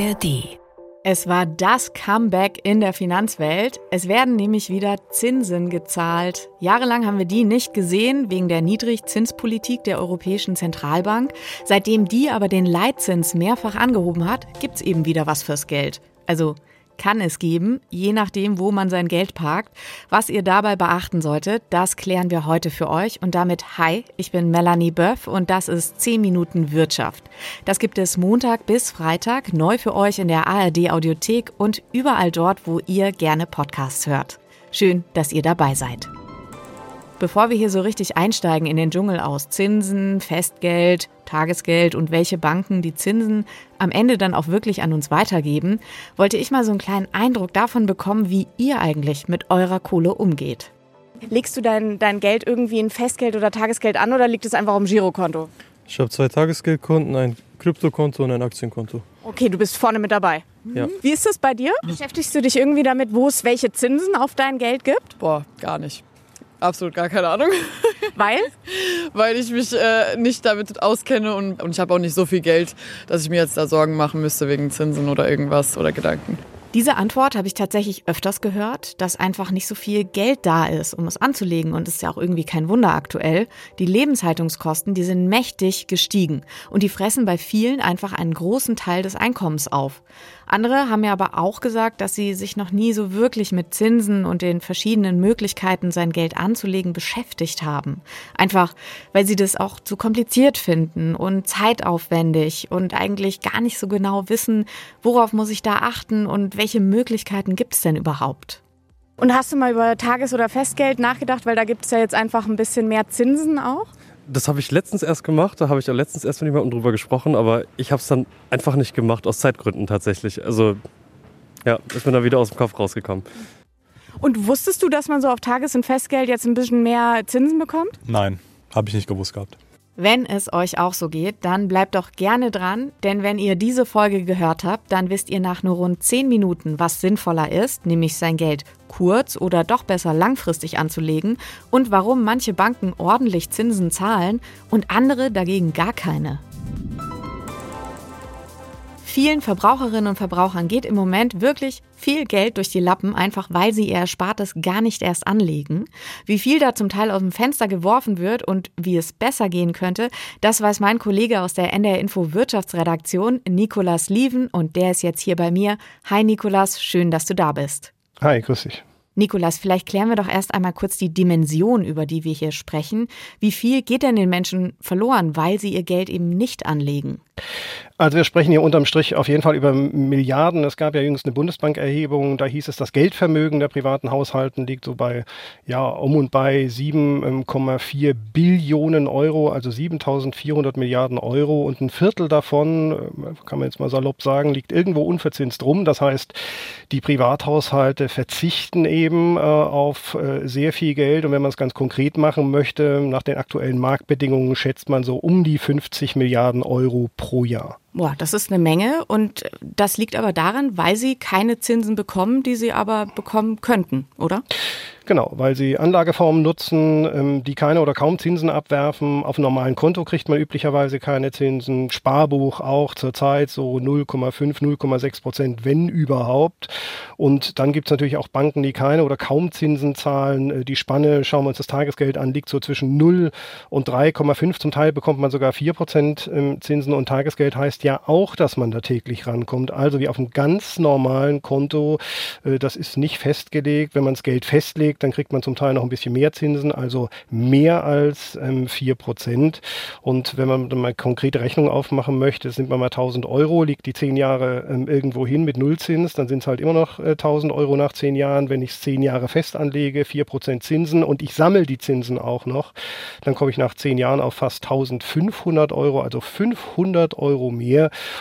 ARD. Es war das Comeback in der Finanzwelt. Es werden nämlich wieder Zinsen gezahlt. Jahrelang haben wir die nicht gesehen wegen der Niedrigzinspolitik der Europäischen Zentralbank. Seitdem die aber den Leitzins mehrfach angehoben hat, gibt's eben wieder was fürs Geld. Also kann es geben, je nachdem, wo man sein Geld parkt. Was ihr dabei beachten solltet, das klären wir heute für euch. Und damit, hi, ich bin Melanie Böff und das ist 10 Minuten Wirtschaft. Das gibt es Montag bis Freitag neu für euch in der ARD Audiothek und überall dort, wo ihr gerne Podcasts hört. Schön, dass ihr dabei seid. Bevor wir hier so richtig einsteigen in den Dschungel aus Zinsen, Festgeld, Tagesgeld und welche Banken die Zinsen am Ende dann auch wirklich an uns weitergeben, wollte ich mal so einen kleinen Eindruck davon bekommen, wie ihr eigentlich mit eurer Kohle umgeht. Legst du dein, dein Geld irgendwie in Festgeld oder Tagesgeld an oder liegt es einfach auf dem Girokonto? Ich habe zwei Tagesgeldkonten, ein Kryptokonto und ein Aktienkonto. Okay, du bist vorne mit dabei. Ja. Wie ist das bei dir? Beschäftigst du dich irgendwie damit, wo es welche Zinsen auf dein Geld gibt? Boah, gar nicht. Absolut gar keine Ahnung. Weil? Weil ich mich äh, nicht damit auskenne und, und ich habe auch nicht so viel Geld, dass ich mir jetzt da Sorgen machen müsste wegen Zinsen oder irgendwas oder Gedanken. Diese Antwort habe ich tatsächlich öfters gehört, dass einfach nicht so viel Geld da ist, um es anzulegen. Und es ist ja auch irgendwie kein Wunder aktuell. Die Lebenshaltungskosten, die sind mächtig gestiegen. Und die fressen bei vielen einfach einen großen Teil des Einkommens auf. Andere haben mir aber auch gesagt, dass sie sich noch nie so wirklich mit Zinsen und den verschiedenen Möglichkeiten, sein Geld anzulegen, beschäftigt haben. Einfach, weil sie das auch zu kompliziert finden und zeitaufwendig und eigentlich gar nicht so genau wissen, worauf muss ich da achten und welche Möglichkeiten gibt es denn überhaupt. Und hast du mal über Tages- oder Festgeld nachgedacht, weil da gibt es ja jetzt einfach ein bisschen mehr Zinsen auch? Das habe ich letztens erst gemacht, da habe ich ja letztens erst mit jemandem drüber gesprochen, aber ich habe es dann einfach nicht gemacht, aus Zeitgründen tatsächlich. Also ja, ist mir dann wieder aus dem Kopf rausgekommen. Und wusstest du, dass man so auf Tages- und Festgeld jetzt ein bisschen mehr Zinsen bekommt? Nein, habe ich nicht gewusst gehabt. Wenn es euch auch so geht, dann bleibt doch gerne dran, denn wenn ihr diese Folge gehört habt, dann wisst ihr nach nur rund 10 Minuten, was sinnvoller ist, nämlich sein Geld kurz oder doch besser langfristig anzulegen und warum manche Banken ordentlich Zinsen zahlen und andere dagegen gar keine. Vielen Verbraucherinnen und Verbrauchern geht im Moment wirklich viel Geld durch die Lappen, einfach weil sie ihr Erspartes gar nicht erst anlegen. Wie viel da zum Teil aus dem Fenster geworfen wird und wie es besser gehen könnte, das weiß mein Kollege aus der NDR Info Wirtschaftsredaktion, Nikolas Lieven, und der ist jetzt hier bei mir. Hi Nikolas, schön, dass du da bist. Hi, grüß dich. Nikolas, vielleicht klären wir doch erst einmal kurz die Dimension, über die wir hier sprechen. Wie viel geht denn den Menschen verloren, weil sie ihr Geld eben nicht anlegen? Also wir sprechen hier unterm Strich auf jeden Fall über Milliarden. Es gab ja jüngst eine Bundesbankerhebung, da hieß es, das Geldvermögen der privaten Haushalten liegt so bei ja um und bei 7,4 Billionen Euro, also 7400 Milliarden Euro und ein Viertel davon, äh, kann man jetzt mal salopp sagen, liegt irgendwo unverzinst rum. Das heißt, die Privathaushalte verzichten eben äh, auf äh, sehr viel Geld und wenn man es ganz konkret machen möchte, nach den aktuellen Marktbedingungen schätzt man so um die 50 Milliarden Euro pro Jahr. Boah, das ist eine Menge und das liegt aber daran, weil sie keine Zinsen bekommen, die sie aber bekommen könnten, oder? Genau, weil sie Anlageformen nutzen, ähm, die keine oder kaum Zinsen abwerfen. Auf einem normalen Konto kriegt man üblicherweise keine Zinsen. Sparbuch auch zurzeit so 0,5, 0,6 Prozent, wenn überhaupt. Und dann gibt es natürlich auch Banken, die keine oder kaum Zinsen zahlen. Äh, die Spanne, schauen wir uns das Tagesgeld an, liegt so zwischen 0 und 3,5. Zum Teil bekommt man sogar 4 Prozent ähm, Zinsen und Tagesgeld heißt ja auch, dass man da täglich rankommt. Also wie auf einem ganz normalen Konto. Äh, das ist nicht festgelegt. Wenn man das Geld festlegt, dann kriegt man zum Teil noch ein bisschen mehr Zinsen, also mehr als ähm, 4%. Und wenn man mal konkrete Rechnung aufmachen möchte, sind wir mal 1000 Euro, liegt die 10 Jahre ähm, irgendwo hin mit Nullzins, dann sind es halt immer noch äh, 1000 Euro nach 10 Jahren. Wenn ich es 10 Jahre fest anlege, 4% Zinsen und ich sammle die Zinsen auch noch, dann komme ich nach 10 Jahren auf fast 1500 Euro, also 500 Euro mehr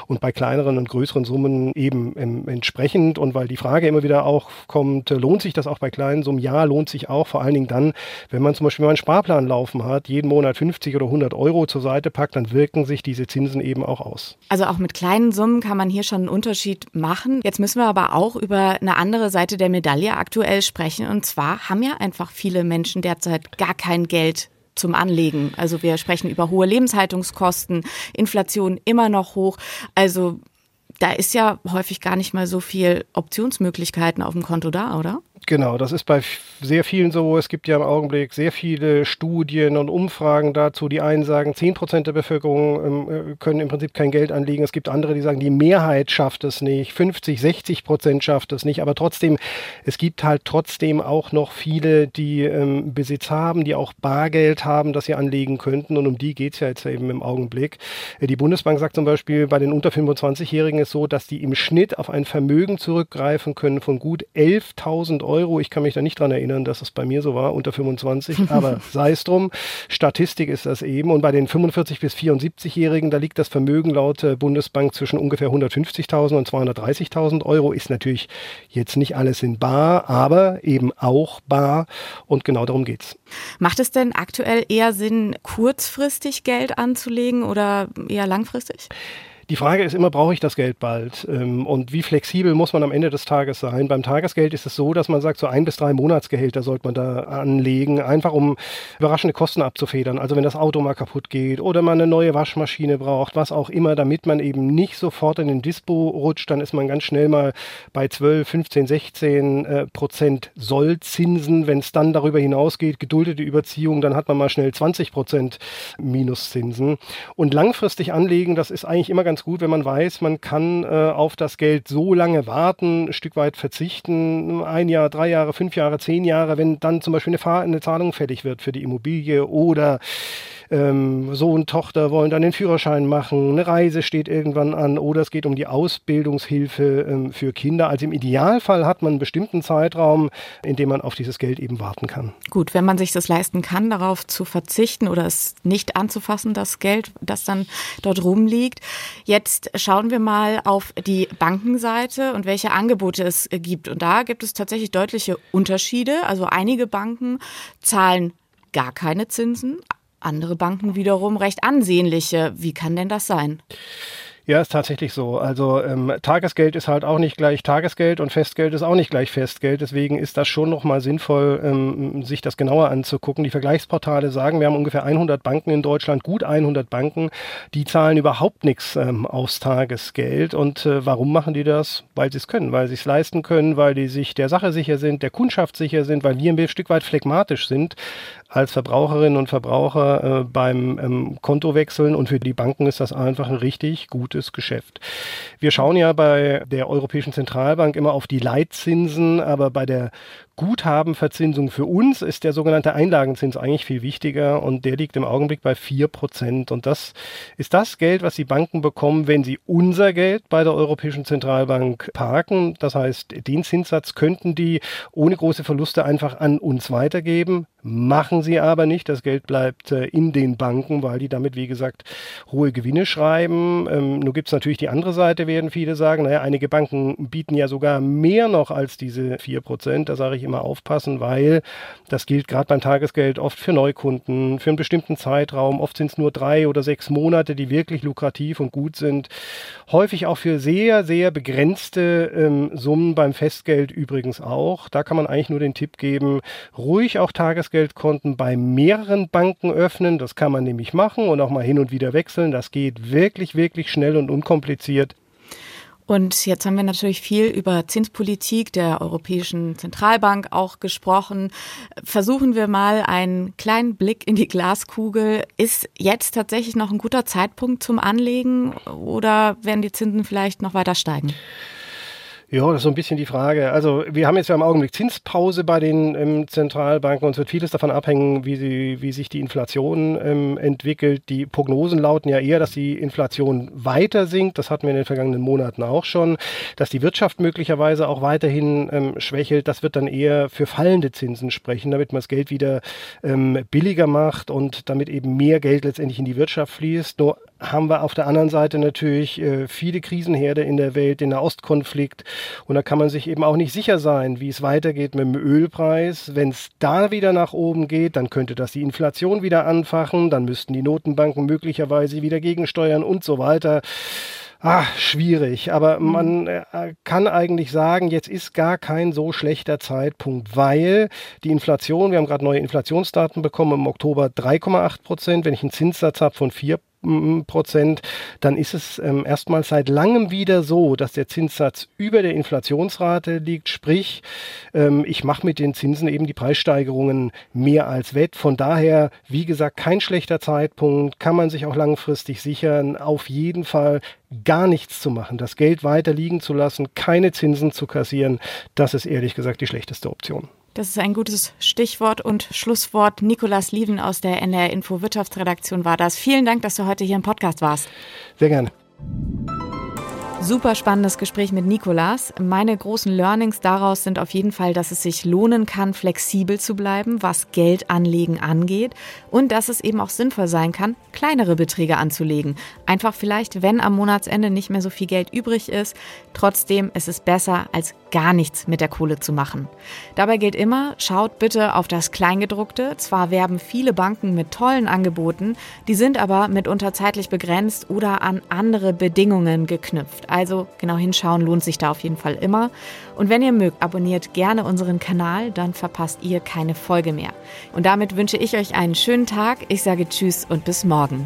und bei kleineren und größeren Summen eben ähm, entsprechend. Und weil die Frage immer wieder auch kommt, lohnt sich das auch bei kleinen Summen? Ja, lohnt sich auch, vor allen Dingen dann, wenn man zum Beispiel mal einen Sparplan laufen hat, jeden Monat 50 oder 100 Euro zur Seite packt, dann wirken sich diese Zinsen eben auch aus. Also auch mit kleinen Summen kann man hier schon einen Unterschied machen. Jetzt müssen wir aber auch über eine andere Seite der Medaille aktuell sprechen. Und zwar haben ja einfach viele Menschen derzeit gar kein Geld zum Anlegen. Also wir sprechen über hohe Lebenshaltungskosten, Inflation immer noch hoch. Also da ist ja häufig gar nicht mal so viel Optionsmöglichkeiten auf dem Konto da, oder? Genau, das ist bei sehr vielen so. Es gibt ja im Augenblick sehr viele Studien und Umfragen dazu. Die einen sagen, 10 Prozent der Bevölkerung ähm, äh, können im Prinzip kein Geld anlegen. Es gibt andere, die sagen, die Mehrheit schafft es nicht. 50, 60 Prozent schafft es nicht. Aber trotzdem, es gibt halt trotzdem auch noch viele, die ähm, Besitz haben, die auch Bargeld haben, das sie anlegen könnten. Und um die geht es ja jetzt eben im Augenblick. Äh, die Bundesbank sagt zum Beispiel, bei den unter 25-Jährigen ist so, dass die im Schnitt auf ein Vermögen zurückgreifen können von gut 11.000 Euro Euro. Ich kann mich da nicht dran erinnern, dass es bei mir so war, unter 25, aber sei es drum. Statistik ist das eben. Und bei den 45- bis 74-Jährigen, da liegt das Vermögen laut äh, Bundesbank zwischen ungefähr 150.000 und 230.000 Euro. Ist natürlich jetzt nicht alles in bar, aber eben auch bar. Und genau darum geht's. Macht es denn aktuell eher Sinn, kurzfristig Geld anzulegen oder eher langfristig? Die Frage ist immer, brauche ich das Geld bald? Ähm, und wie flexibel muss man am Ende des Tages sein? Beim Tagesgeld ist es so, dass man sagt, so ein bis drei Monatsgehälter sollte man da anlegen, einfach um überraschende Kosten abzufedern. Also wenn das Auto mal kaputt geht oder man eine neue Waschmaschine braucht, was auch immer, damit man eben nicht sofort in den Dispo rutscht, dann ist man ganz schnell mal bei 12, 15, 16 äh, Prozent Sollzinsen. Wenn es dann darüber hinausgeht, geduldete Überziehung, dann hat man mal schnell 20 Prozent Minuszinsen. Und langfristig anlegen, das ist eigentlich immer ganz ganz gut, wenn man weiß, man kann äh, auf das Geld so lange warten, ein Stück weit verzichten, ein Jahr, drei Jahre, fünf Jahre, zehn Jahre, wenn dann zum Beispiel eine, Fahr eine Zahlung fällig wird für die Immobilie oder ähm, Sohn, Tochter wollen dann den Führerschein machen, eine Reise steht irgendwann an oder es geht um die Ausbildungshilfe ähm, für Kinder. Also im Idealfall hat man einen bestimmten Zeitraum, in dem man auf dieses Geld eben warten kann. Gut, wenn man sich das leisten kann, darauf zu verzichten oder es nicht anzufassen, das Geld, das dann dort rumliegt. Jetzt schauen wir mal auf die Bankenseite und welche Angebote es gibt. Und da gibt es tatsächlich deutliche Unterschiede. Also einige Banken zahlen gar keine Zinsen, andere Banken wiederum recht ansehnliche. Wie kann denn das sein? Ja, ist tatsächlich so. Also ähm, Tagesgeld ist halt auch nicht gleich Tagesgeld und Festgeld ist auch nicht gleich Festgeld. Deswegen ist das schon nochmal sinnvoll, ähm, sich das genauer anzugucken. Die Vergleichsportale sagen, wir haben ungefähr 100 Banken in Deutschland, gut 100 Banken, die zahlen überhaupt nichts ähm, aufs Tagesgeld. Und äh, warum machen die das? Weil sie es können, weil sie es leisten können, weil die sich der Sache sicher sind, der Kundschaft sicher sind, weil wir ein Stück weit phlegmatisch sind als Verbraucherinnen und Verbraucher äh, beim ähm, Kontowechseln und für die Banken ist das einfach ein richtig gutes Geschäft. Wir schauen ja bei der Europäischen Zentralbank immer auf die Leitzinsen, aber bei der Guthabenverzinsung für uns ist der sogenannte Einlagenzins eigentlich viel wichtiger und der liegt im Augenblick bei 4%. Und das ist das Geld, was die Banken bekommen, wenn sie unser Geld bei der Europäischen Zentralbank parken. Das heißt, den Zinssatz könnten die ohne große Verluste einfach an uns weitergeben. Machen sie aber nicht. Das Geld bleibt äh, in den Banken, weil die damit, wie gesagt, hohe Gewinne schreiben. Ähm, nur gibt es natürlich die andere Seite, werden viele sagen. Naja, einige Banken bieten ja sogar mehr noch als diese 4%. Da sage ich immer aufpassen, weil das gilt gerade beim Tagesgeld oft für Neukunden, für einen bestimmten Zeitraum. Oft sind es nur drei oder sechs Monate, die wirklich lukrativ und gut sind. Häufig auch für sehr, sehr begrenzte ähm, Summen beim Festgeld übrigens auch. Da kann man eigentlich nur den Tipp geben, ruhig auch Tagesgeldkonten bei mehreren Banken öffnen. Das kann man nämlich machen und auch mal hin und wieder wechseln. Das geht wirklich, wirklich schnell und unkompliziert. Und jetzt haben wir natürlich viel über Zinspolitik der Europäischen Zentralbank auch gesprochen. Versuchen wir mal einen kleinen Blick in die Glaskugel. Ist jetzt tatsächlich noch ein guter Zeitpunkt zum Anlegen oder werden die Zinsen vielleicht noch weiter steigen? Ja, das ist so ein bisschen die Frage. Also wir haben jetzt ja im Augenblick Zinspause bei den ähm, Zentralbanken und es wird vieles davon abhängen, wie, sie, wie sich die Inflation ähm, entwickelt. Die Prognosen lauten ja eher, dass die Inflation weiter sinkt. Das hatten wir in den vergangenen Monaten auch schon. Dass die Wirtschaft möglicherweise auch weiterhin ähm, schwächelt, das wird dann eher für fallende Zinsen sprechen, damit man das Geld wieder ähm, billiger macht und damit eben mehr Geld letztendlich in die Wirtschaft fließt. Nur haben wir auf der anderen Seite natürlich äh, viele Krisenherde in der Welt, den Nahostkonflikt. Und da kann man sich eben auch nicht sicher sein, wie es weitergeht mit dem Ölpreis. Wenn es da wieder nach oben geht, dann könnte das die Inflation wieder anfachen. Dann müssten die Notenbanken möglicherweise wieder gegensteuern und so weiter. Ah, schwierig, aber mhm. man äh, kann eigentlich sagen, jetzt ist gar kein so schlechter Zeitpunkt, weil die Inflation, wir haben gerade neue Inflationsdaten bekommen im Oktober 3,8 Prozent. Wenn ich einen Zinssatz habe von 4 Prozent, dann ist es ähm, erstmals seit langem wieder so, dass der Zinssatz über der Inflationsrate liegt. Sprich, ähm, ich mache mit den Zinsen eben die Preissteigerungen mehr als wett. Von daher, wie gesagt, kein schlechter Zeitpunkt, kann man sich auch langfristig sichern. Auf jeden Fall gar nichts zu machen, das Geld weiter liegen zu lassen, keine Zinsen zu kassieren, das ist ehrlich gesagt die schlechteste Option. Das ist ein gutes Stichwort und Schlusswort. Nikolas Lieven aus der NR Info Wirtschaftsredaktion war das. Vielen Dank, dass du heute hier im Podcast warst. Sehr gerne. Super spannendes Gespräch mit Nikolas. Meine großen Learnings daraus sind auf jeden Fall, dass es sich lohnen kann, flexibel zu bleiben, was Geldanlegen angeht und dass es eben auch sinnvoll sein kann, kleinere Beträge anzulegen. Einfach vielleicht, wenn am Monatsende nicht mehr so viel Geld übrig ist. Trotzdem ist es besser, als gar nichts mit der Kohle zu machen. Dabei gilt immer, schaut bitte auf das Kleingedruckte. Zwar werben viele Banken mit tollen Angeboten, die sind aber mitunter zeitlich begrenzt oder an andere Bedingungen geknüpft. Also genau hinschauen lohnt sich da auf jeden Fall immer. Und wenn ihr mögt, abonniert gerne unseren Kanal, dann verpasst ihr keine Folge mehr. Und damit wünsche ich euch einen schönen Tag. Ich sage Tschüss und bis morgen.